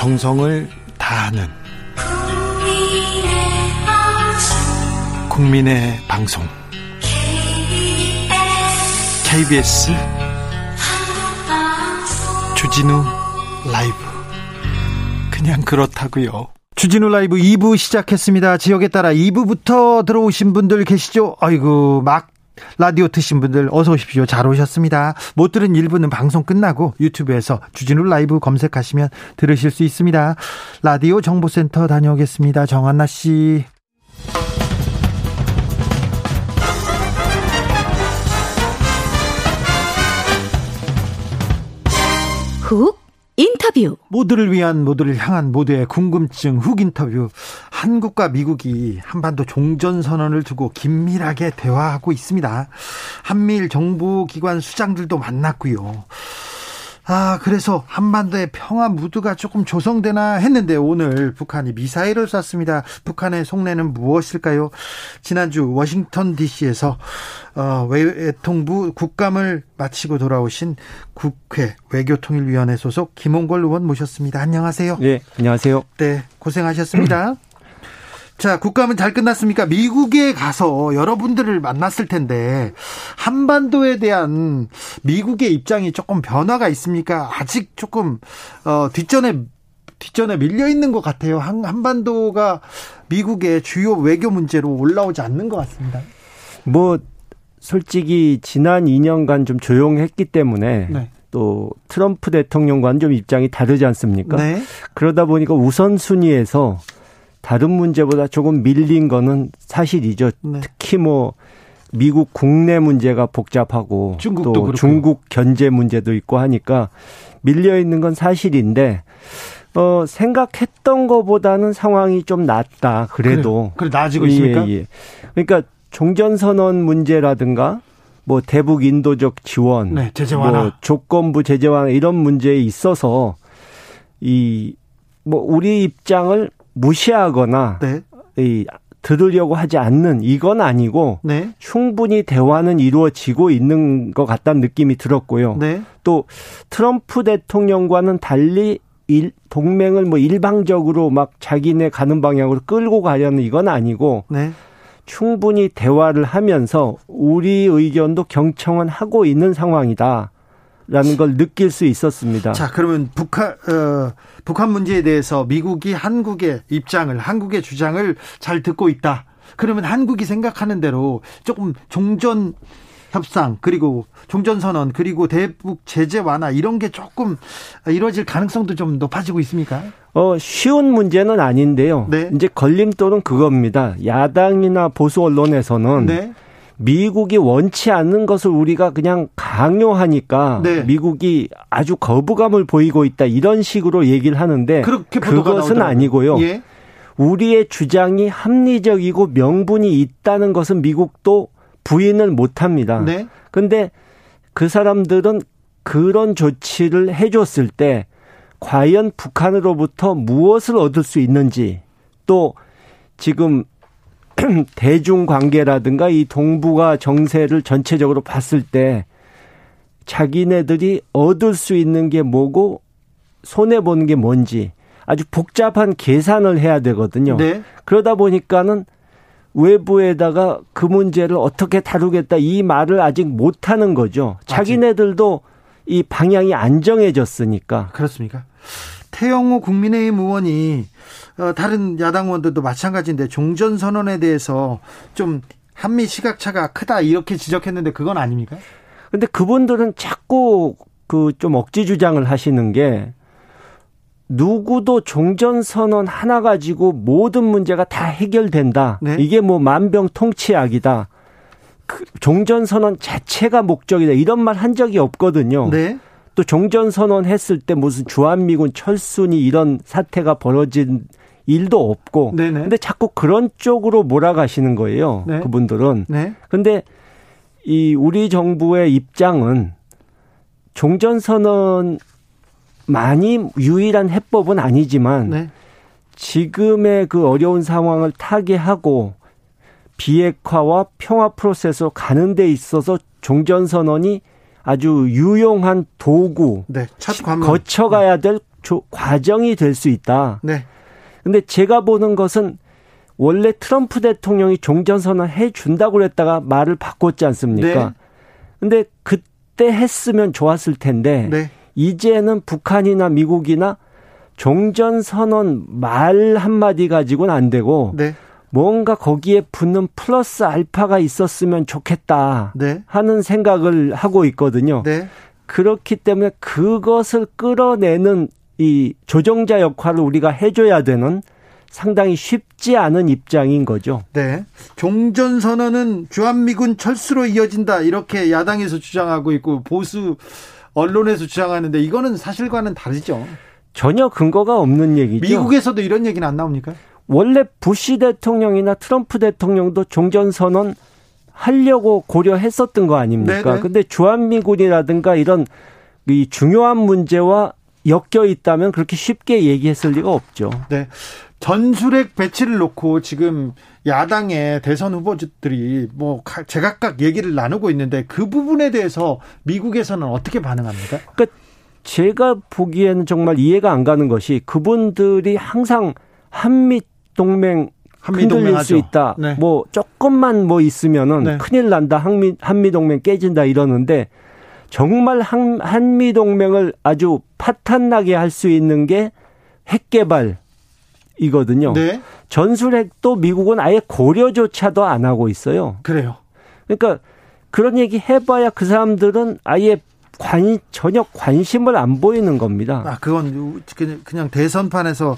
정성을 다하는 국민의 방송 KBS 주진우 라이브 그냥 그렇다고요. 주진우 라이브 2부 시작했습니다. 지역에 따라 2부부터 들어오신 분들 계시죠? 아이고 막 라디오 트신 분들 어서 오십시오. 잘 오셨습니다. 못 들은 일부는 방송 끝나고 유튜브에서 주진우 라이브 검색하시면 들으실 수 있습니다. 라디오 정보센터 다녀오겠습니다. 정한나 씨. 훅 인터뷰. 모두를 위한 모두를 향한 모두의 궁금증 훅 인터뷰. 한국과 미국이 한반도 종전 선언을 두고 긴밀하게 대화하고 있습니다. 한미일 정보기관 수장들도 만났고요. 아, 그래서 한반도의 평화 무드가 조금 조성되나 했는데 오늘 북한이 미사일을 쐈습니다. 북한의 속내는 무엇일까요? 지난주 워싱턴 DC에서 어, 외통부 국감을 마치고 돌아오신 국회 외교통일위원회 소속 김홍걸 의원 모셨습니다. 안녕하세요. 네, 안녕하세요. 네, 고생하셨습니다. 자, 국감은 잘 끝났습니까? 미국에 가서 여러분들을 만났을 텐데 한반도에 대한 미국의 입장이 조금 변화가 있습니까? 아직 조금 어, 뒷전에 뒷전에 밀려 있는 것 같아요. 한, 한반도가 미국의 주요 외교 문제로 올라오지 않는 것 같습니다. 뭐 솔직히 지난 2년간 좀 조용했기 때문에 네. 또 트럼프 대통령과는 좀 입장이 다르지 않습니까? 네. 그러다 보니까 우선순위에서 다른 문제보다 조금 밀린 거는 사실이죠. 네. 특히 뭐 미국 국내 문제가 복잡하고 또 그렇고요. 중국 견제 문제도 있고 하니까 밀려 있는 건 사실인데 어 생각했던 것보다는 상황이 좀 낫다. 그래도 그래, 그래 나아지고 있습니까? 예, 예. 그러니까 종전 선언 문제라든가 뭐 대북 인도적 지원, 네, 제재 완화, 뭐 조건부 제재 완화 이런 문제에 있어서 이 뭐 우리 입장을 무시하거나 네. 이 들으려고 하지 않는 이건 아니고 네. 충분히 대화는 이루어지고 있는 것 같다는 느낌이 들었고요. 네. 또 트럼프 대통령과는 달리 일, 동맹을 뭐 일방적으로 막 자기네 가는 방향으로 끌고 가려는 이건 아니고 네. 충분히 대화를 하면서 우리 의견도 경청은 하고 있는 상황이다. 라는 걸 느낄 수 있었습니다. 자, 그러면 북한 어, 북한 문제에 대해서 미국이 한국의 입장을 한국의 주장을 잘 듣고 있다. 그러면 한국이 생각하는 대로 조금 종전 협상 그리고 종전 선언 그리고 대북 제재 완화 이런 게 조금 이루어질 가능성도 좀 높아지고 있습니까? 어 쉬운 문제는 아닌데요. 네. 이제 걸림돌은 그겁니다. 야당이나 보수 언론에서는 네. 미국이 원치 않는 것을 우리가 그냥 강요하니까 네. 미국이 아주 거부감을 보이고 있다 이런 식으로 얘기를 하는데 그것은. 아니고요. 예. 우리의 주장이 합리적이고 명분이 있다는 것은 미국도 부인을 못 합니다. 네. 근데 그 사람들은 그런 조치를 해줬을 때 과연 북한으로부터 무엇을 얻을 수 있는지 또 지금 대중 관계라든가 이 동북아 정세를 전체적으로 봤을 때 자기네들이 얻을 수 있는 게 뭐고 손해 보는 게 뭔지 아주 복잡한 계산을 해야 되거든요. 네. 그러다 보니까는 외부에다가 그 문제를 어떻게 다루겠다 이 말을 아직 못 하는 거죠. 자기네들도 이 방향이 안 정해졌으니까. 그렇습니까? 태영호 국민의힘 의원이 어, 다른 야당 의원들도 마찬가지인데 종전 선언에 대해서 좀 한미 시각차가 크다 이렇게 지적했는데 그건 아닙니까? 근데 그분들은 자꾸 그 좀 억지 주장을 하시는 게 누구도 종전 선언 하나 가지고 모든 문제가 다 해결된다. 네? 이게 뭐 만병통치약이다. 그 종전 선언 자체가 목적이다. 이런 말 한 적이 없거든요. 네? 또 종전 선언 했을 때 무슨 주한미군 철순이 이런 사태가 벌어진 일도 없고. 네네. 근데 자꾸 그런 쪽으로 몰아가시는 거예요. 네. 그분들은. 네. 근데 이 우리 정부의 입장은 종전 선언 많이 유일한 해법은 아니지만 네. 지금의 그 어려운 상황을 타개하고 비핵화와 평화 프로세스로 가는 데 있어서 종전선언이 아주 유용한 도구, 네, 거쳐가야 될 조, 과정이 될 수 있다. 네. 근데 제가 보는 것은 원래 트럼프 대통령이 종전선언 해 준다고 그랬다가 말을 바꿨지 않습니까? 네. 근데 그때 했으면 좋았을 텐데 네. 이제는 북한이나 미국이나 종전선언 말 한마디 가지고는 안 되고 네. 뭔가 거기에 붙는 플러스 알파가 있었으면 좋겠다 네. 하는 생각을 하고 있거든요. 네. 그렇기 때문에 그것을 끌어내는 이 조정자 역할을 우리가 해줘야 되는 상당히 쉽지 않은 입장인 거죠. 네. 종전 선언은 주한미군 철수로 이어진다. 이렇게 야당에서 주장하고 있고 보수 언론에서 주장하는데 이거는 사실과는 다르죠. 전혀 근거가 없는 얘기죠. 미국에서도 이런 얘기는 안 나옵니까? 원래 부시 대통령이나 트럼프 대통령도 종전선언 하려고 고려했었던 거 아닙니까? 네네. 근데 주한미군이라든가 이런 이 중요한 문제와 엮여 있다면 그렇게 쉽게 얘기했을 리가 없죠. 네. 전술핵 배치를 놓고 지금 야당의 대선 후보들이 뭐 제각각 얘기를 나누고 있는데 그 부분에 대해서 미국에서는 어떻게 반응합니까? 그러니까 제가 보기에는 정말 이해가 안 가는 것이 그분들이 항상 한미 동맹 흔들릴 수 있다. 네. 뭐 조금만 뭐 있으면은 네. 큰일 난다. 한미 한미 동맹 깨진다 이러는데 정말 한, 한미 동맹을 아주 파탄나게 할 수 있는 게 핵 개발 이거든요. 네. 전술핵도 미국은 아예 고려조차도 안 하고 있어요. 그래요. 그러니까 그런 얘기 해봐야 그 사람들은 아예 관 전혀 관심을 안 보이는 겁니다. 아 그건 그냥 대선판에서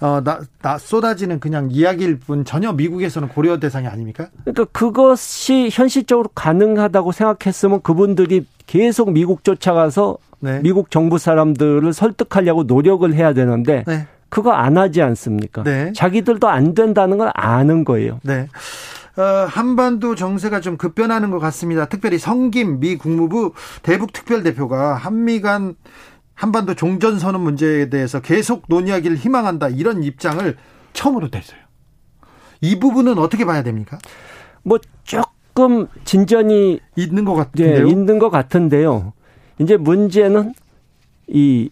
어, 나, 나 쏟아지는 그냥 이야기일 뿐 전혀 미국에서는 고려 대상이 아닙니까? 그러니까 그것이 현실적으로 가능하다고 생각했으면 그분들이 계속 미국 쫓아가서 네. 미국 정부 사람들을 설득하려고 노력을 해야 되는데 네. 그거 안 하지 않습니까? 네. 자기들도 안 된다는 걸 아는 거예요. 네. 어, 한반도 정세가 좀 급변하는 것 같습니다. 특별히 성김 미 국무부 대북 특별대표가 한미 간 한반도 종전 선언 문제에 대해서 계속 논의하기를 희망한다 이런 입장을 처음으로 냈어요. 이 부분은 어떻게 봐야 됩니까? 뭐 조금 진전이 있는 것 같은데요. 네, 있는 것 같은데요. 이제 문제는 이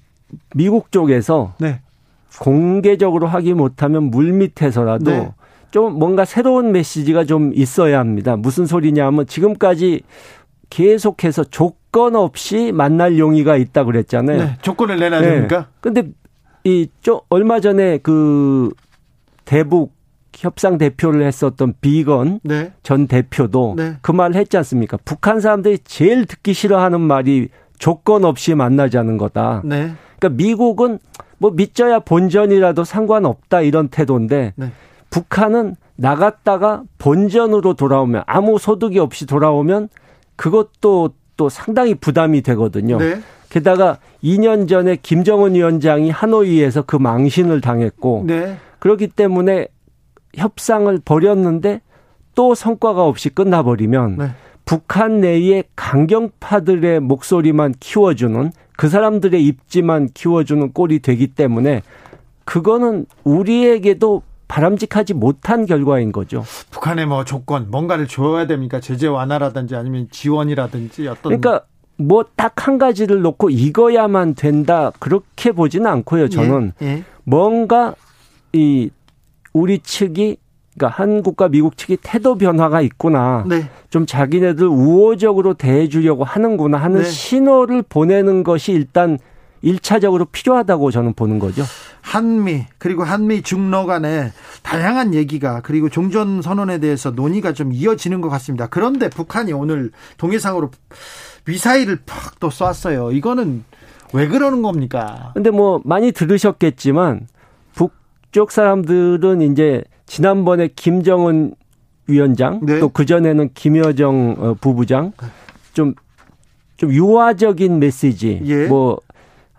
미국 쪽에서 네. 공개적으로 하기 못하면 물 밑에서라도 네. 좀 뭔가 새로운 메시지가 좀 있어야 합니다. 무슨 소리냐면 지금까지 계속해서 조건 없이 만날 용의가 있다 그랬잖아요. 네, 조건을 내놔야 네. 됩니까? 근데 이좀 얼마 전에 그 대북 협상 대표를 했었던 비건 네. 전 대표도 네. 그말 했지 않습니까? 북한 사람들이 제일 듣기 싫어하는 말이 조건 없이 만나자는 거다. 네. 그러니까 미국은 뭐 믿져야 본전이라도 상관없다 이런 태도인데 네. 북한은 나갔다가 본전으로 돌아오면 아무 소득이 없이 돌아오면 그것도 또 상당히 부담이 되거든요. 네. 게다가 2년 전에 김정은 위원장이 하노이에서 그 망신을 당했고 네. 그렇기 때문에 협상을 벌였는데 또 성과가 없이 끝나버리면 네. 북한 내의 강경파들의 목소리만 키워주는 그 사람들의 입지만 키워주는 꼴이 되기 때문에 그거는 우리에게도 바람직하지 못한 결과인 거죠. 북한의 뭐 조건 뭔가를 줘야 됩니까? 제재 완화라든지 아니면 지원이라든지 어떤 그러니까 뭐 딱 한 가지를 놓고 이거야만 된다 그렇게 보지는 않고요. 저는 예, 예. 뭔가 이 우리 측이 그러니까 한국과 미국 측이 태도 변화가 있구나. 네. 좀 자기네들 우호적으로 대해주려고 하는구나 하는 네. 신호를 보내는 것이 일단 1차적으로 필요하다고 저는 보는 거죠. 한미 그리고 한미 중러 간에 다양한 얘기가 그리고 종전 선언에 대해서 논의가 좀 이어지는 것 같습니다. 그런데 북한이 오늘 동해상으로 미사일을 팍 또 쐈어요. 이거는 왜 그러는 겁니까? 근데 뭐 많이 들으셨겠지만 북쪽 사람들은 이제 지난번에 김정은 위원장 네. 또 그 전에는 김여정 어, 부부장 좀좀 유화적인 메시지 예. 뭐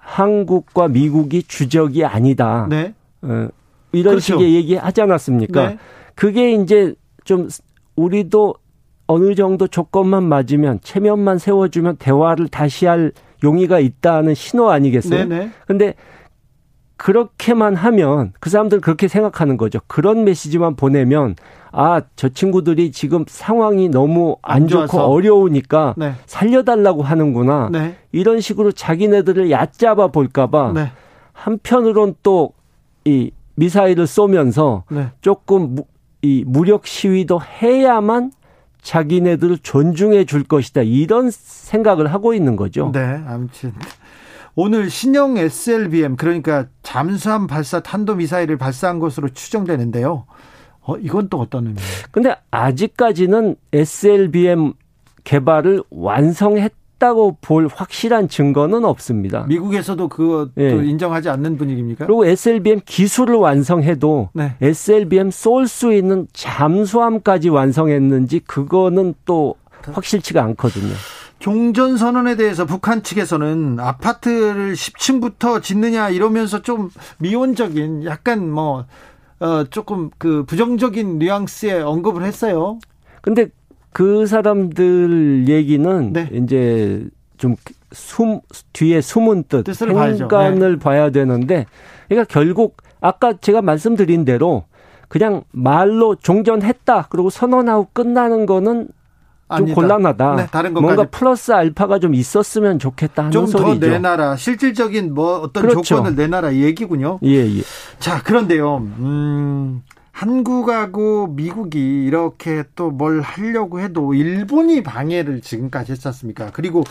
한국과 미국이 주적이 아니다. 네. 어, 이런 그렇죠. 식의 얘기 하지 않았습니까? 네. 그게 이제 좀 우리도 어느 정도 조건만 맞으면 체면만 세워주면 대화를 다시 할 용의가 있다는 신호 아니겠어요? 네네. 네. 근데 그렇게만 하면 그 사람들 그렇게 생각하는 거죠. 그런 메시지만 보내면 아, 저 친구들이 지금 상황이 너무 안, 안 좋고 어려우니까 네. 살려달라고 하는구나. 네. 이런 식으로 자기네들을 얕잡아 볼까봐 네. 한편으론 또 이 미사일을 쏘면서 네. 조금 무, 이 무력 시위도 해야만 자기네들을 존중해 줄 것이다. 이런 생각을 하고 있는 거죠. 네, 아무튼 오늘 신형 SLBM 그러니까 잠수함 발사 탄도 미사일을 발사한 것으로 추정되는데요. 어, 이건 또 어떤 의미예요? 근데 아직까지는 SLBM 개발을 완성했다고 볼 확실한 증거는 없습니다. 미국에서도 그거 네. 인정하지 않는 분위기입니까? 그리고 SLBM 기술을 완성해도 네. SLBM 쏠 수 있는 잠수함까지 완성했는지 그거는 또 확실치가 않거든요. 종전 선언에 대해서 북한 측에서는 아파트를 10층부터 짓느냐 이러면서 좀 미온적인 약간 뭐 어, 조금 그 부정적인 뉘앙스의 언급을 했어요. 근데 그 사람들 얘기는 네. 이제 좀 숨, 뒤에 숨은 뜻, 행간을 네. 봐야 되는데, 그러니까 결국 아까 제가 말씀드린 대로 그냥 말로 종전했다 그리고 선언하고 끝나는 거는 좀. 곤란하다. 네, 다른 것까지. 뭔가 플러스 알파가 좀 있었으면 좋겠다 하는 좀더 소리죠. 내놔라. 실질적인 뭐 어떤 그렇죠. 조건을 내놔라 얘기군요. 예, 예. 자, 그런데요. 음, 한국하고 미국이 이렇게 또 뭘 하려고 해도 일본이 방해를 지금까지 했었습니까? 그리고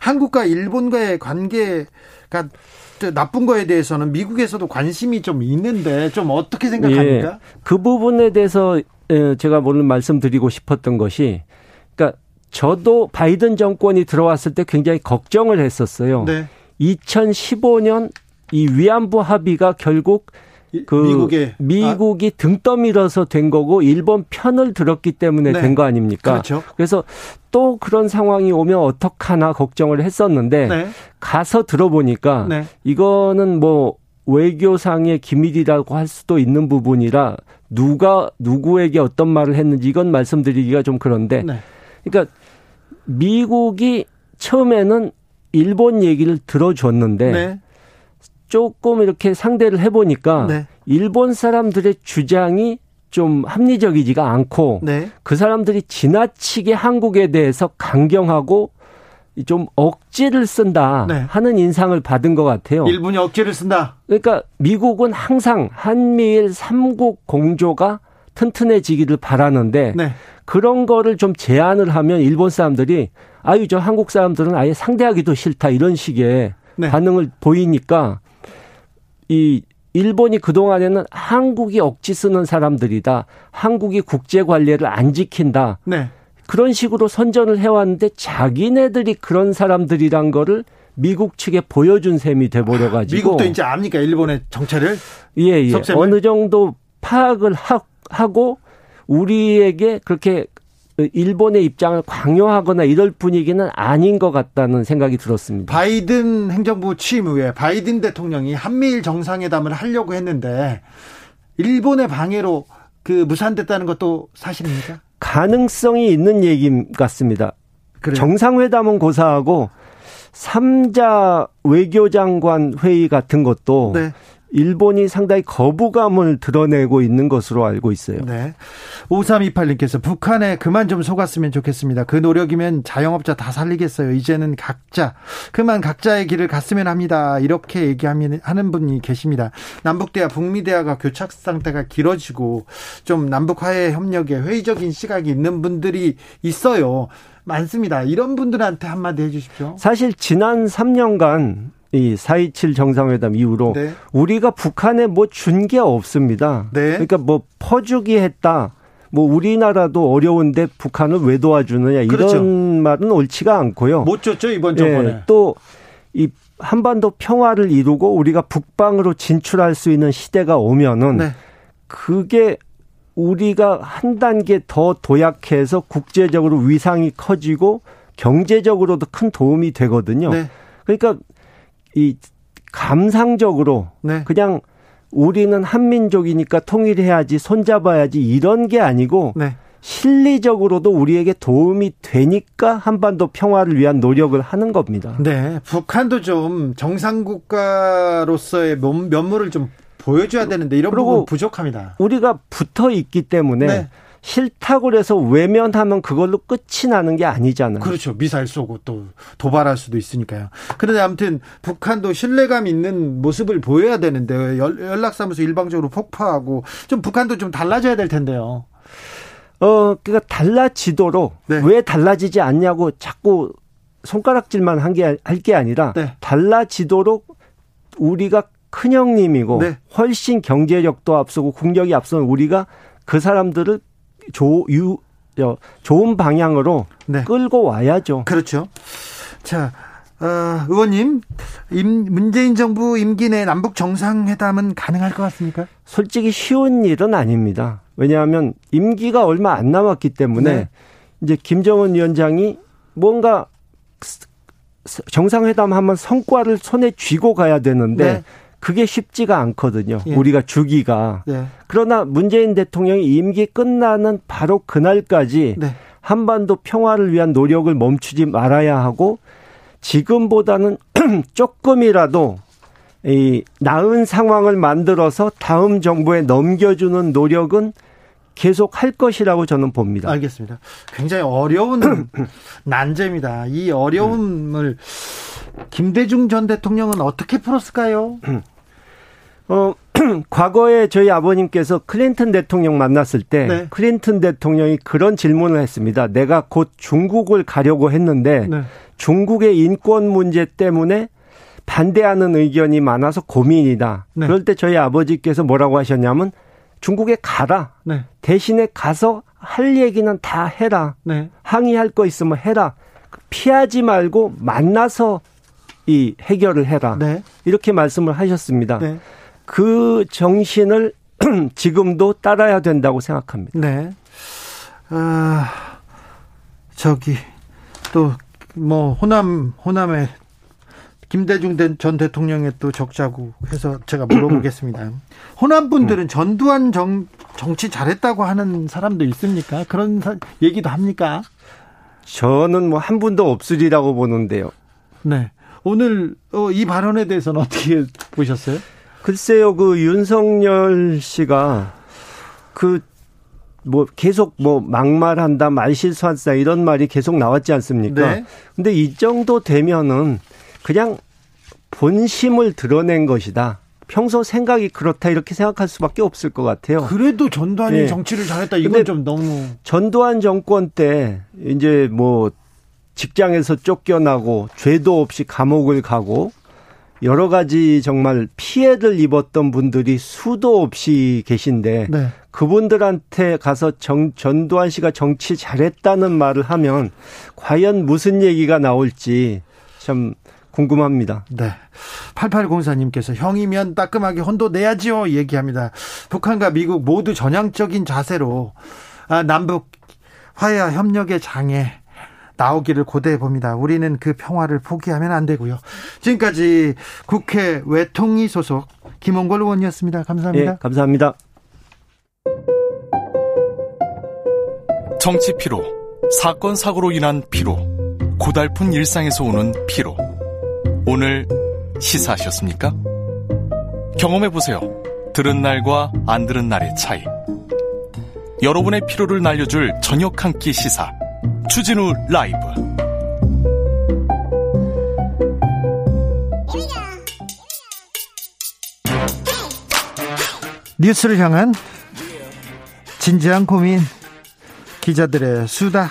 한국과 일본과의 관계가 나쁜 거에 대해서는 미국에서도 관심이 좀 있는데 좀 어떻게 생각합니까? 예, 그 부분에 대해서 제가 오늘 말씀드리고 싶었던 것이 저도 바이든 정권이 들어왔을 때 굉장히 걱정을 했었어요. 네. 2015년 이 위안부 합의가 결국 그 미국의, 미국이 아. 등 떠밀어서 된 거고 일본 편을 들었기 때문에 네. 된거 아닙니까? 그렇죠. 그래서 또 그런 상황이 오면 어떡하나 걱정을 했었는데 네. 가서 들어보니까 네. 이거는 뭐 외교상의 기밀이라고 할 수도 있는 부분이라 누가 누구에게 어떤 말을 했는지 이건 말씀드리기가 좀 그런데 네. 그러니까 미국이 처음에는 일본 얘기를 들어줬는데 네. 조금 이렇게 상대를 해보니까 네. 일본 사람들의 주장이 좀 합리적이지가 않고 네. 그 사람들이 지나치게 한국에 대해서 강경하고 좀 억지를 쓴다 네. 하는 인상을 받은 것 같아요. 일본이 억지를 쓴다. 그러니까 미국은 항상 한미일 삼국 공조가 튼튼해지기를 바라는데 네. 그런 거를 좀 제안을 하면 일본 사람들이 아유 저 한국 사람들은 아예 상대하기도 싫다 이런 식의 네. 반응을 보이니까 이 일본이 그동안에는 한국이 억지 쓰는 사람들이다. 한국이 국제 관례를 안 지킨다. 네. 그런 식으로 선전을 해왔는데 자기네들이 그런 사람들이란 거를 미국 측에 보여준 셈이 돼버려 가지고 미국도 이제 압니까 일본의 정체를? 예, 예. 어느 정도 파악을 하, 하고 우리에게 그렇게 일본의 입장을 강요하거나 이럴 분위기는 아닌 것 같다는 생각이 들었습니다. 바이든 행정부 취임 후에 바이든 대통령이 한미일 정상회담을 하려고 했는데 일본의 방해로 그 무산됐다는 것도 사실입니까? 가능성이 있는 얘기 같습니다. 그래요? 정상회담은 고사하고 3자 외교장관 회의 같은 것도 네. 일본이 상당히 거부감을 드러내고 있는 것으로 알고 있어요. 네. 5328님께서 북한에 그만 좀 속았으면 좋겠습니다. 그 노력이면 자영업자 다 살리겠어요. 이제는 각자, 그만 각자의 길을 갔으면 합니다. 이렇게 얘기하는 분이 계십니다. 남북대화, 북미대화가 교착 상태가 길어지고 좀 남북화해 협력에 회의적인 시각이 있는 분들이 있어요. 많습니다. 이런 분들한테 한마디 해주십시오. 사실 지난 3년간 이4.27 정상회담 이후로 네. 우리가 북한에 뭐 준 게 없습니다. 네. 그러니까 뭐 퍼주기 했다. 뭐 우리나라도 어려운데 북한을 왜 도와주느냐 이런 그렇죠. 말은 옳지가 않고요. 못 줬죠 이번 정권에. 네, 또이 한반도 평화를 이루고 우리가 북방으로 진출할 수 있는 시대가 오면은 네. 그게 우리가 한 단계 더 도약해서 국제적으로 위상이 커지고 경제적으로도 큰 도움이 되거든요. 네. 그러니까 이 감상적으로 네. 그냥 우리는 한민족이니까 통일해야지 손잡아야지 이런 게 아니고 네. 실리적으로도 우리에게 도움이 되니까 한반도 평화를 위한 노력을 하는 겁니다. 네, 북한도 좀 정상 국가로서의 면모를 좀 보여줘야 되는데 이런 부분 부족합니다. 우리가 붙어 있기 때문에 네. 싫다고 그래서 외면하면 그걸로 끝이 나는 게 아니잖아요. 그렇죠. 미사일 쏘고 또 도발할 수도 있으니까요. 그런데 아무튼 북한도 신뢰감 있는 모습을 보여야 되는데 연락사무소 일방적으로 폭파하고 좀 북한도 좀 달라져야 될 텐데요. 어, 그니까 달라지도록 네. 왜 달라지지 않냐고 자꾸 손가락질만 한 게 할 게 아니라 네. 달라지도록 우리가 큰형님이고 네. 훨씬 경제력도 앞서고 국력이 앞서는 우리가 그 사람들을 조, 유, 좋은 방향으로 네. 끌고 와야죠. 그렇죠. 자, 어, 의원님, 임, 문재인 정부 임기 내 남북 정상회담은 가능할 것 같습니까? 솔직히 쉬운 일은 아닙니다. 왜냐하면 임기가 얼마 안 남았기 때문에 네. 이제 김정은 위원장이 뭔가 정상회담 하면 성과를 손에 쥐고 가야 되는데 네. 그게 쉽지가 않거든요. 예. 우리가 주기가. 예. 그러나 문재인 대통령이 임기 끝나는 바로 그날까지 네. 한반도 평화를 위한 노력을 멈추지 말아야 하고 지금보다는 조금이라도 이 나은 상황을 만들어서 다음 정부에 넘겨주는 노력은 계속 할 것이라고 저는 봅니다. 알겠습니다. 굉장히 어려운 난제입니다. 이 어려움을 김대중 전 대통령은 어떻게 풀었을까요? 어, 과거에 저희 아버님께서 클린턴 대통령 만났을 때 네. 클린턴 대통령이 그런 질문을 했습니다. 내가 곧 중국을 가려고 했는데 네. 중국의 인권 문제 때문에 반대하는 의견이 많아서 고민이다. 네. 그럴 때 저희 아버지께서 뭐라고 하셨냐면 중국에 가라. 네. 대신에 가서 할 얘기는 다 해라. 네. 항의할 거 있으면 해라. 피하지 말고 만나서 이 해결을 해라. 네. 이렇게 말씀을 하셨습니다. 그 정신을 지금도 따라야 된다고 생각합니다. 네. 아, 저기 또 뭐 호남 호남에 김대중 전 대통령의 또 적자고 해서 제가 물어보겠습니다. 호남 분들은 전두환 정, 정치 잘했다고 하는 사람도 있습니까? 그런 사, 얘기도 합니까? 저는 뭐 한 분도 없으리라고 보는데요. 네. 오늘 어, 이 발언에 대해서는 어떻게 보셨어요? 글쎄요, 그 윤석열 씨가 그 뭐 계속 뭐 막말한다, 말실수한다 이런 말이 계속 나왔지 않습니까? 네. 근데 이 정도 되면은 그냥 본심을 드러낸 것이다. 평소 생각이 그렇다 이렇게 생각할 수밖에 없을 것 같아요. 그래도 전두환이 네. 정치를 잘했다 이건 좀 너무 전두환 정권 때 이제 뭐 직장에서 쫓겨나고 죄도 없이 감옥을 가고 여러 가지 정말 피해를 입었던 분들이 수도 없이 계신데 네. 그분들한테 가서 정, 전두환 씨가 정치 잘했다는 말을 하면 과연 무슨 얘기가 나올지 참 궁금합니다. 네. 8804님께서 형이면 따끔하게 혼도 내야지요 얘기합니다. 북한과 미국 모두 전향적인 자세로 아, 남북 화해와 협력의 장애 나오기를 고대해 봅니다. 우리는 그 평화를 포기하면 안 되고요. 지금까지 국회 외통위 소속 김원걸 의원이었습니다. 감사합니다. 네, 감사합니다. 정치 피로, 사건 사고로 인한 피로, 고달픈 일상에서 오는 피로. 오늘 시사하셨습니까? 경험해 보세요. 들은 날과 안 들은 날의 차이. 여러분의 피로를 날려줄 저녁 한 끼 시사. 추진우 라이브. 뉴스를 향한 진지한 고민 기자들의 수다.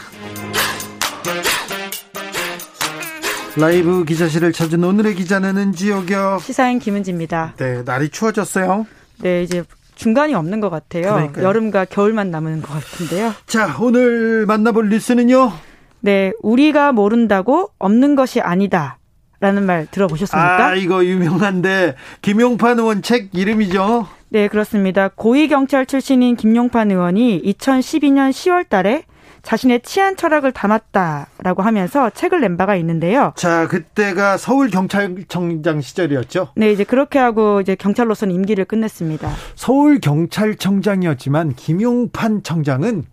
라이브 기자실을 찾은 오늘의 기자는 은지옥이요. 시사인 김은지입니다. 네 날이 추워졌어요. 네 이제 중간이 없는 것 같아요. 그러니까요. 여름과 겨울만 남은 것 같은데요. 자, 오늘 만나볼 뉴스는요? 네, 우리가 모른다고 없는 것이 아니다. 라는 말 들어보셨습니까? 아, 이거 유명한데, 김용판 의원 책 이름이죠? 네, 그렇습니다. 고위 경찰 출신인 김용판 의원이 2012년 10월 달에 자신의 치안 철학을 담았다라고 하면서 책을 낸 바가 있는데요. 자, 그때가 서울 경찰청장 시절이었죠. 네, 이제 그렇게 하고 이제 경찰로서는 임기를 끝냈습니다. 서울 경찰청장이었지만 김용판 청장은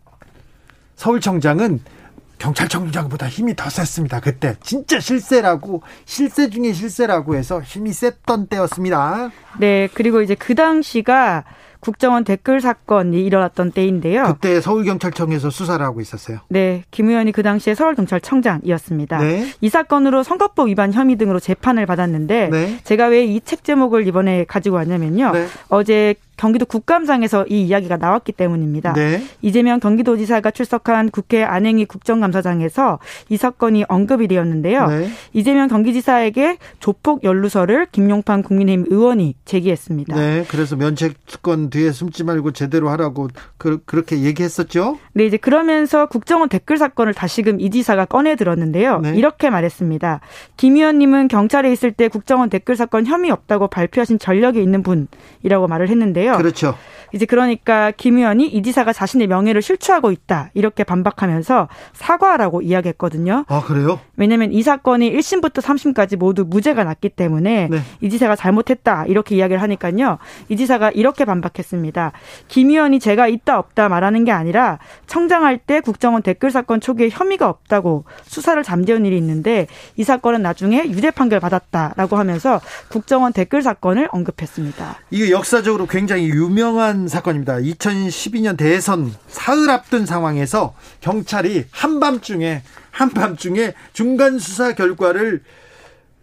서울청장은 경찰청장보다 힘이 더 셌습니다. 그때 진짜 실세라고 실세 중에 실세라고 해서 힘이 셌던 때였습니다. 네, 그리고 이제 그 당시가 국정원 댓글 사건이 일어났던 때인데요. 그때 서울경찰청에서 수사를 하고 있었어요. 네, 김 의원이 그 당시에 서울경찰청장이었습니다. 네. 이 사건으로 선거법 위반 혐의 등으로 재판을 받았는데 네. 제가 왜 이 책 제목을 이번에 가지고 왔냐면요. 네. 어제 경기도 국감장에서 이 이야기가 나왔기 때문입니다. 네. 이재명 경기도지사가 출석한 국회 안행위 국정감사장에서 이 사건이 언급이 되었는데요. 네. 이재명 경기지사에게 조폭 연루서를 김용판 국민의힘 의원이 제기했습니다. 네, 그래서 면책권 뒤에 숨지 말고 제대로 하라고 그, 렇게 얘기했었죠. 네, 이제 그러면서 국정원 댓글 사건을 다시금 이 지사가 꺼내 들었는데요. 네. 이렇게 말했습니다. 김 의원님은 경찰에 있을 때 국정원 댓글 사건 혐의 없다고 발표하신 전력이 있는 분이라고 말을 했는데요. 있는데요. 그렇죠. 이제 그러니까 김 의원이 이 지사가 자신의 명예를 실추하고 있다 이렇게 반박하면서 사과라고 이야기했거든요. 아 그래요? 왜냐하면 이 사건이 1심부터 3심까지 모두 무죄가 났기 때문에 네. 이 지사가 잘못했다 이렇게 이야기를 하니까요. 이 지사가 이렇게 반박했습니다. 김 의원이 제가 있다 없다 말하는 게 아니라 청장할 때 국정원 댓글 사건 초기에 혐의가 없다고 수사를 잠재운 일이 있는데 이 사건은 나중에 유죄 판결 받았다라고 하면서 국정원 댓글 사건을 언급했습니다. 이게 역사적으로 굉장히 유명한 중요한 사건입니다. 2012년 대선 사흘 앞둔 상황에서 경찰이 한밤중에 한밤중에 중간 수사 결과를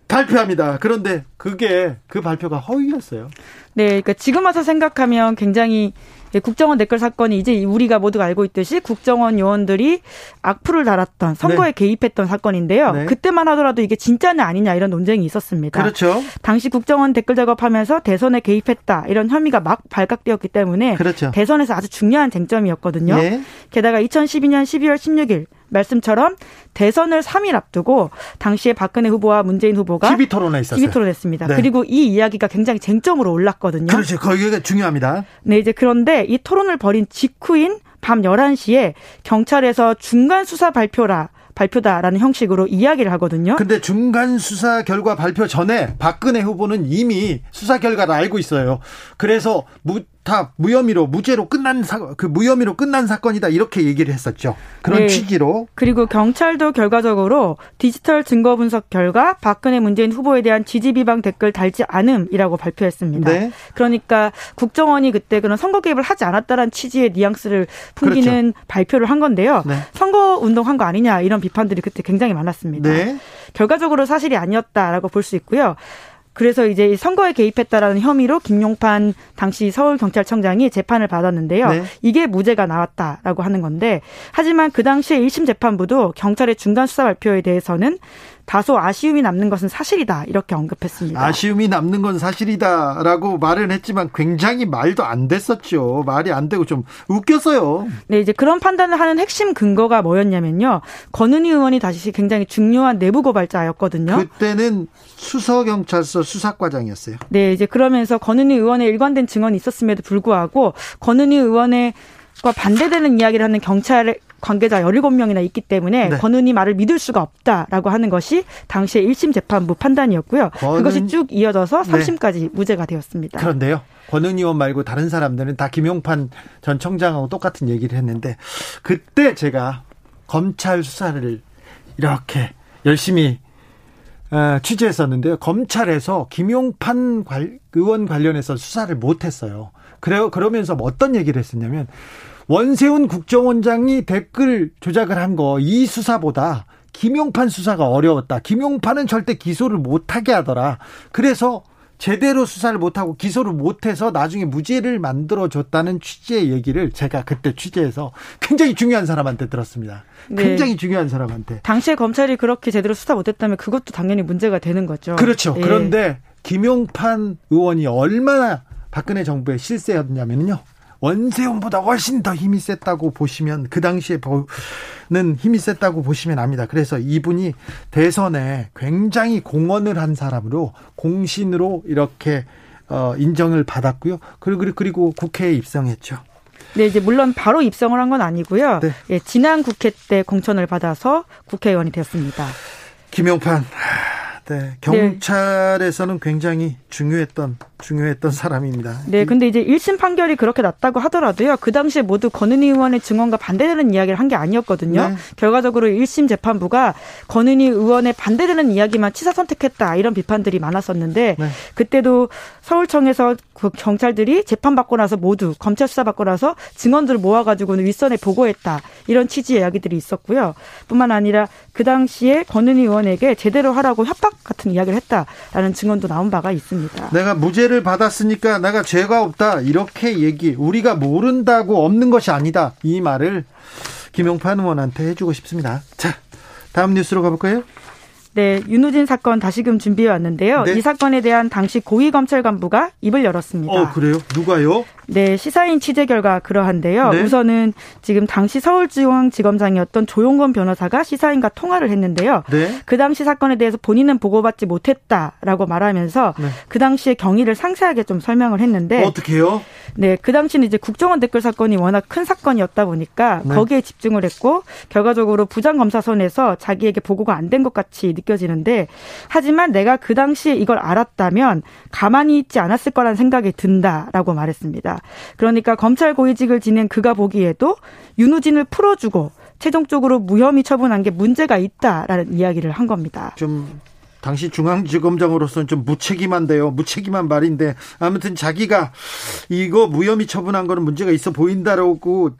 발표합니다. 그런데 그게 그 발표가 허위였어요. 네, 그러니까 지금 와서 생각하면 굉장히 예, 국정원 댓글 사건이 이제 우리가 모두가 알고 있듯이 국정원 요원들이 악플을 달았던 선거에 네. 개입했던 사건인데요. 네. 그때만 하더라도 이게 진짜냐 아니냐 이런 논쟁이 있었습니다. 그렇죠. 당시 국정원 댓글 작업하면서 대선에 개입했다 이런 혐의가 막 발각되었기 때문에 그렇죠. 대선에서 아주 중요한 쟁점이었거든요. 네. 게다가 2012년 12월 16일 말씀처럼 대선을 3일 앞두고 당시에 박근혜 후보와 문재인 후보가 TV 토론에 있었어요. TV 토론했습니다. 네. 그리고 이 이야기가 굉장히 쟁점으로 올랐거든요. 그렇죠. 거기가 중요합니다. 네, 이제 그런데 이 토론을 벌인 직후인 밤 11시에 경찰에서 중간 수사 발표라 발표다라는 형식으로 이야기를 하거든요. 근데 중간 수사 결과 발표 전에 박근혜 후보는 이미 수사 결과를 알고 있어요. 그래서 무, 다 무혐의로 무죄로 끝난 사, 그 무혐의로 끝난 사건이다 이렇게 얘기를 했었죠. 그런 네. 취지로. 그리고 경찰도 결과적으로 디지털 증거 분석 결과 박근혜 문재인 후보에 대한 지지 비방 댓글 달지 않음이라고 발표했습니다. 네. 그러니까 국정원이 그때 그런 선거 개입을 하지 않았다는 취지의 뉘앙스를 풍기는 그렇죠. 발표를 한 건데요. 네. 선거 운동한 거 아니냐 이런 비판들이 그때 굉장히 많았습니다. 네. 결과적으로 사실이 아니었다라고 볼 수 있고요. 그래서 이제 선거에 개입했다라는 혐의로 김용판 당시 서울경찰청장이 재판을 받았는데요. 네. 이게 무죄가 나왔다라고 하는 건데 하지만 그 당시에 1심 재판부도 경찰의 중간 수사 발표에 대해서는 다소 아쉬움이 남는 것은 사실이다 이렇게 언급했습니다. 아쉬움이 남는 건 사실이다라고 말은 했지만 굉장히 말도 안 됐었죠. 말이 안 되고 좀 웃겼어요. 네, 이제 그런 판단을 하는 핵심 근거가 뭐였냐면요. 권은희 의원이 다시 굉장히 중요한 내부 고발자였거든요. 그때는 수서경찰서 수사과장이었어요. 네, 이제 그러면서 권은희 의원의 일관된 증언이 있었음에도 불구하고 권은희 의원의 과 반대되는 이야기를 하는 경찰 관계자 17명이나 있기 때문에 네. 권은희 말을 믿을 수가 없다라고 하는 것이 당시에 1심 재판부 판단이었고요. 권은... 그것이 쭉 이어져서 3심까지 네. 무죄가 되었습니다. 그런데요. 권은희 의원 말고 다른 사람들은 다 김용판 전 청장하고 똑같은 얘기를 했는데 그때 제가 검찰 수사를 이렇게 열심히 어, 취재했었는데요. 검찰에서 김용판 의원 관련해서 수사를 못했어요. 그러면서 뭐 어떤 얘기를 했었냐면 원세훈 국정원장이 댓글 조작을 한 거 이 수사보다 김용판 수사가 어려웠다. 김용판은 절대 기소를 못하게 하더라. 그래서 제대로 수사를 못하고 기소를 못해서 나중에 무죄를 만들어줬다는 취지의 얘기를 제가 그때 취재해서 굉장히 중요한 사람한테 들었습니다. 네. 굉장히 중요한 사람한테. 당시에 검찰이 그렇게 제대로 수사 못했다면 그것도 당연히 문제가 되는 거죠. 그렇죠. 예. 그런데 김용판 의원이 얼마나 박근혜 정부의 실세였냐면요. 원세훈보다 훨씬 더 힘이 셌다고 보시면 그 당시에 는 힘이 셌다고 보시면 압니다. 그래서 이분이 대선에 굉장히 공헌을 한 사람으로 공신으로 이렇게 어, 인정을 받았고요. 그리고 그리고 국회에 입성했죠. 네, 이제 물론 바로 입성을 한 건 아니고요. 네. 예, 지난 국회 때 공천을 받아서 국회의원이 되었습니다. 김용판. 네, 경찰에서는 굉장히 중요했던 중요했던 사람입니다. 네, 근데 이제 1심 판결이 그렇게 났다고 하더라도요. 그 당시에 모두 권은희 의원의 증언과 반대되는 이야기를 한 게 아니었거든요. 네. 결과적으로 1심 재판부가 권은희 의원의 반대되는 이야기만 치사 선택했다 이런 비판들이 많았었는데 네. 그때도 서울청에서 그 경찰들이 재판 받고 나서 모두 검찰 수사 받고 나서 증언들을 모아가지고는 윗선에 보고했다 이런 취지의 이야기들이 있었고요. 뿐만 아니라 그 당시에 권은희 의원에게 제대로 하라고 협박 같은 이야기를 했다라는 증언도 나온 바가 있습니다. 내가 무죄를 받았으니까 내가 죄가 없다 이렇게 얘기 우리가 모른다고 없는 것이 아니다 이 말을 김용판 의원한테 해주고 싶습니다. 자 다음 뉴스로 가볼까요? 네, 윤우진 사건 다시금 준비해 왔는데요. 네? 이 사건에 대한 당시 고위 검찰 간부가 입을 열었습니다. 어, 그래요? 누가요? 네, 시사인 취재 결과 그러한데요. 네? 우선은 지금 당시 서울중앙지검장이었던 조용건 변호사가 시사인과 통화를 했는데요. 네? 그 당시 사건에 대해서 본인은 보고받지 못했다라고 말하면서 네. 그 당시의 경위를 상세하게 좀 설명을 했는데 어떻게요? 네, 그 당시는 이제 국정원 댓글 사건이 워낙 큰 사건이었다 보니까 네. 거기에 집중을 했고 결과적으로 부장 검사 선에서 자기에게 보고가 안 된 것 같이 느껴지는데 하지만 내가 그 당시에 이걸 알았다면 가만히 있지 않았을 거라는 생각이 든다라고 말했습니다. 그러니까 검찰 고위직을 지낸 그가 보기에도 윤우진을 풀어주고 최종적으로 무혐의 처분한 게 문제가 있다라는 이야기를 한 겁니다. 좀 당시 중앙지검장으로서는 좀 무책임한데요. 무책임한 말인데 아무튼 자기가 이거 무혐의 처분한 거는 문제가 있어 보인다라고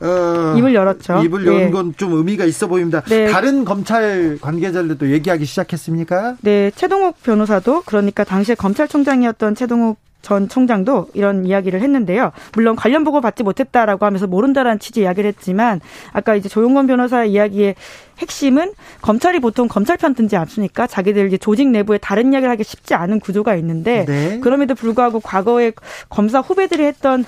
어, 입을 열었죠. 입을 연 네. 건좀 의미가 있어 보입니다. 네. 다른 검찰 관계자들도 얘기하기 시작했습니까? 네, 최동욱 변호사도 그러니까 당시에 검찰총장이었던 최동욱 전 총장도 이런 이야기를 했는데요. 물론 관련 보고 받지 못했다라고 하면서 모른다라는 취지 이야기를 했지만 아까 이제 조용건 변호사 이야기의 핵심은 검찰이 보통 검찰 편 든지 않습니까? 자기들 이제 조직 내부에 다른 이야기를 하기 쉽지 않은 구조가 있는데 네. 그럼에도 불구하고 과거에 검사 후배들이 했던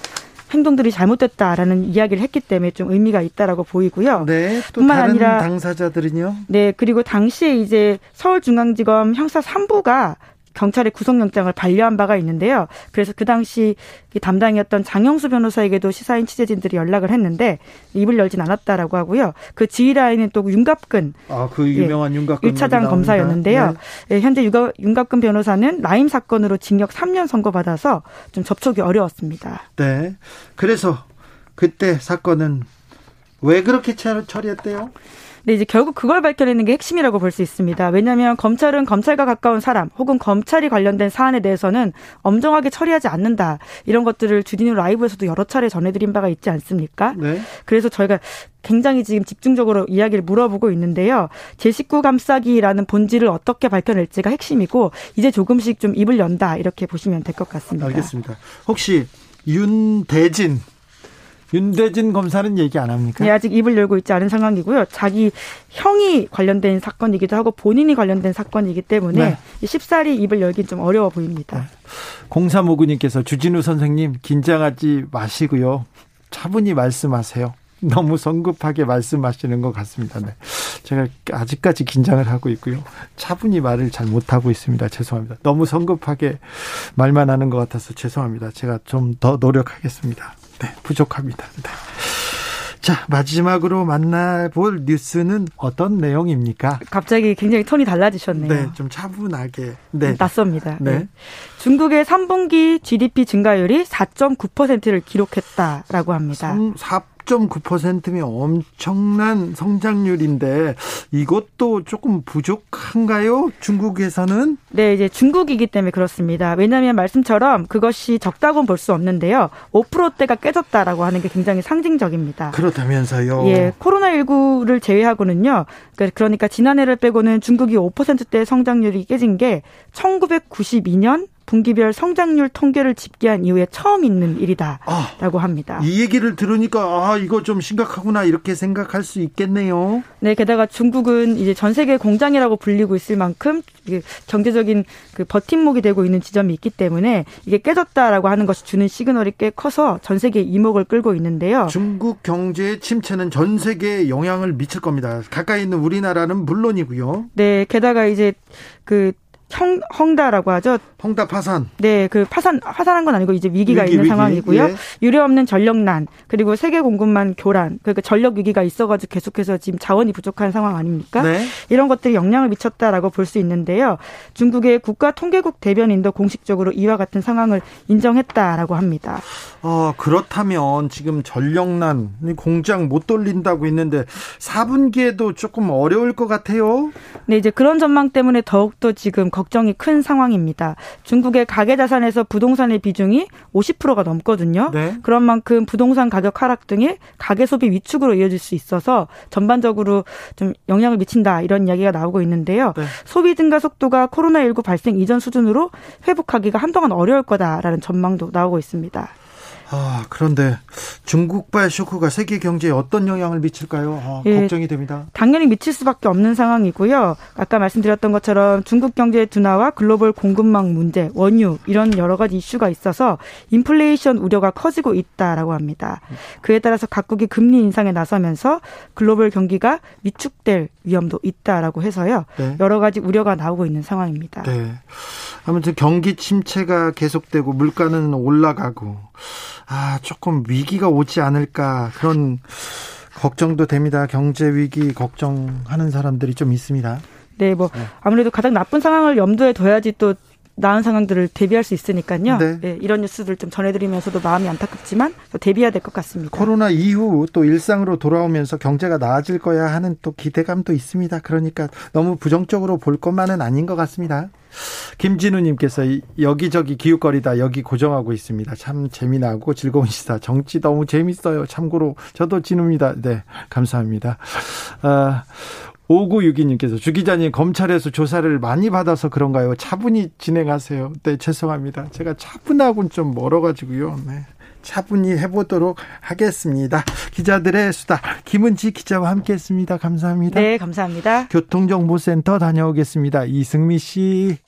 행동들이 잘못됐다라는 이야기를 했기 때문에 좀 의미가 있다라고 보이고요. 네. 또 뿐만 아니라 당사자들은요. 네. 그리고 당시에 이제 서울중앙지검 형사 3부가 경찰의 구속영장을 반려한 바가 있는데요. 그래서 그 당시 담당이었던 장영수 변호사에게도 시사인 취재진들이 연락을 했는데 입을 열진 않았다라고 하고요. 그 지휘라인은 또 윤갑근. 아, 그 유명한 예, 윤갑근. 1차장 검사였는데요. 네. 예, 현재 윤갑근 변호사는 라임 사건으로 징역 3년 선고받아서 좀 접촉이 어려웠습니다. 네. 그래서 그때 사건은 왜 그렇게 처리했대요? 근데 이제 결국 그걸 밝혀내는 게 핵심이라고 볼 수 있습니다. 왜냐하면 검찰은 검찰과 가까운 사람 혹은 검찰이 관련된 사안에 대해서는 엄정하게 처리하지 않는다. 이런 것들을 주디뉴 라이브에서도 여러 차례 전해드린 바가 있지 않습니까? 네. 그래서 저희가 굉장히 지금 집중적으로 이야기를 물어보고 있는데요. 제19 감싸기라는 본질을 어떻게 밝혀낼지가 핵심이고 이제 조금씩 좀 입을 연다 이렇게 보시면 될 것 같습니다. 알겠습니다. 혹시 윤대진 윤대진 검사는 얘기 안 합니까? 네, 아직 입을 열고 있지 않은 상황이고요. 자기 형이 관련된 사건이기도 하고 본인이 관련된 사건이기 때문에 네. 쉽사리 입을 열긴 좀 어려워 보입니다. 네. 0359님께서 주진우 선생님 긴장하지 마시고요. 차분히 말씀하세요. 너무 성급하게 말씀하시는 것 같습니다. 네. 제가 아직까지 긴장을 하고 있고요. 차분히 말을 잘 못하고 있습니다. 죄송합니다. 너무 성급하게 말만 하는 것 같아서 죄송합니다. 제가 좀 더 노력하겠습니다. 네, 부족합니다. 네. 자, 마지막으로 만나볼 뉴스는 어떤 내용입니까? 갑자기 굉장히 톤이 달라지셨네요. 네, 좀 차분하게. 네. 낯섭니다. 네. 네. 중국의 3분기 GDP 증가율이 4.9%를 기록했다라고 합니다. 4, 4.9%면 엄청난 성장률인데 이것도 조금 부족한가요? 중국에서는? 네, 이제 중국이기 때문에 그렇습니다. 왜냐하면 말씀처럼 그것이 적다고는 볼 수 없는데요. 5%대가 깨졌다라고 하는 게 굉장히 상징적입니다. 그렇다면서요? 예, 코로나19를 제외하고는요. 그러니까, 그러니까 지난해를 빼고는 중국이 5%대 성장률이 깨진 게 1992년 분기별 성장률 통계를 집계한 이후에 처음 있는 일이다라고 아, 합니다. 이 얘기를 들으니까 아 이거 좀 심각하구나 이렇게 생각할 수 있겠네요. 네, 게다가 중국은 이제 전 세계 공장이라고 불리고 있을 만큼 경제적인 그 버팀목이 되고 있는 지점이 있기 때문에 이게 깨졌다라고 하는 것이 주는 시그널이 꽤 커서 전 세계 이목을 끌고 있는데요. 중국 경제의 침체는 전 세계에 영향을 미칠 겁니다. 가까이 있는 우리나라는 물론이고요. 네, 게다가 이제 그 형, 헝다라고 하죠. 헝다 파산. 네, 그 파산 파산한 건 아니고 이제 위기가 위기, 있는 위기. 상황이고요. 예. 유례 없는 전력난 그리고 세계 공급망 교란 그러니까 전력 위기가 있어가지고 계속해서 지금 자원이 부족한 상황 아닙니까? 네. 이런 것들이 영향을 미쳤다라고 볼 수 있는데요. 중국의 국가 통계국 대변인도 공식적으로 이와 같은 상황을 인정했다라고 합니다. 어, 그렇다면 지금 전력난 공장 못 돌린다고 했는데 4분기에도 조금 어려울 것 같아요. 네, 이제 그런 전망 때문에 더욱더 지금 걱정이 큰 상황입니다. 중국의 가계 자산에서 부동산의 비중이 50%가 넘거든요. 네. 그런 만큼 부동산 가격 하락 등이 가계 소비 위축으로 이어질 수 있어서 전반적으로 좀 영향을 미친다 이런 이야기가 나오고 있는데요. 네. 소비 증가 속도가 코로나19 발생 이전 수준으로 회복하기가 한동안 어려울 거다라는 전망도 나오고 있습니다. 아, 그런데 중국발 쇼크가 세계 경제에 어떤 영향을 미칠까요? 아, 예, 걱정이 됩니다. 당연히 미칠 수밖에 없는 상황이고요. 아까 말씀드렸던 것처럼 중국 경제의 둔화와 글로벌 공급망 문제, 원유 이런 여러 가지 이슈가 있어서 인플레이션 우려가 커지고 있다라고 합니다. 그에 따라서 각국이 금리 인상에 나서면서 글로벌 경기가 위축될 위험도 있다라고 해서요. 네. 여러 가지 우려가 나오고 있는 상황입니다. 네. 아무튼 경기 침체가 계속되고 물가는 올라가고 아 조금 위기가 오지 않을까 그런 걱정도 됩니다. 경제 위기 걱정하는 사람들이 좀 있습니다. 네, 뭐 네. 아무래도 가장 나쁜 상황을 염두에 둬야지 또 나은 상황들을 대비할 수 있으니까요. 네. 네, 이런 뉴스들 좀 전해드리면서도 마음이 안타깝지만 대비해야 될 것 같습니다. 코로나 이후 또 일상으로 돌아오면서 경제가 나아질 거야 하는 또 기대감도 있습니다. 그러니까 너무 부정적으로 볼 것만은 아닌 것 같습니다. 김진우님께서 여기저기 기웃거리다 여기 고정하고 있습니다. 참 재미나고 즐거운 시사. 정치 너무 재밌어요. 참고로 저도 진우입니다. 네, 감사합니다. 아, 5962님께서 주 기자님 검찰에서 조사를 많이 받아서 그런가요? 차분히 진행하세요. 네, 죄송합니다. 제가 차분하고는 좀 멀어가지고요. 네. 차분히 해보도록 하겠습니다. 기자들의 수다 김은지 기자와 함께 했습니다. 감사합니다. 네, 감사합니다. 교통정보센터 다녀오겠습니다. 이승미 씨.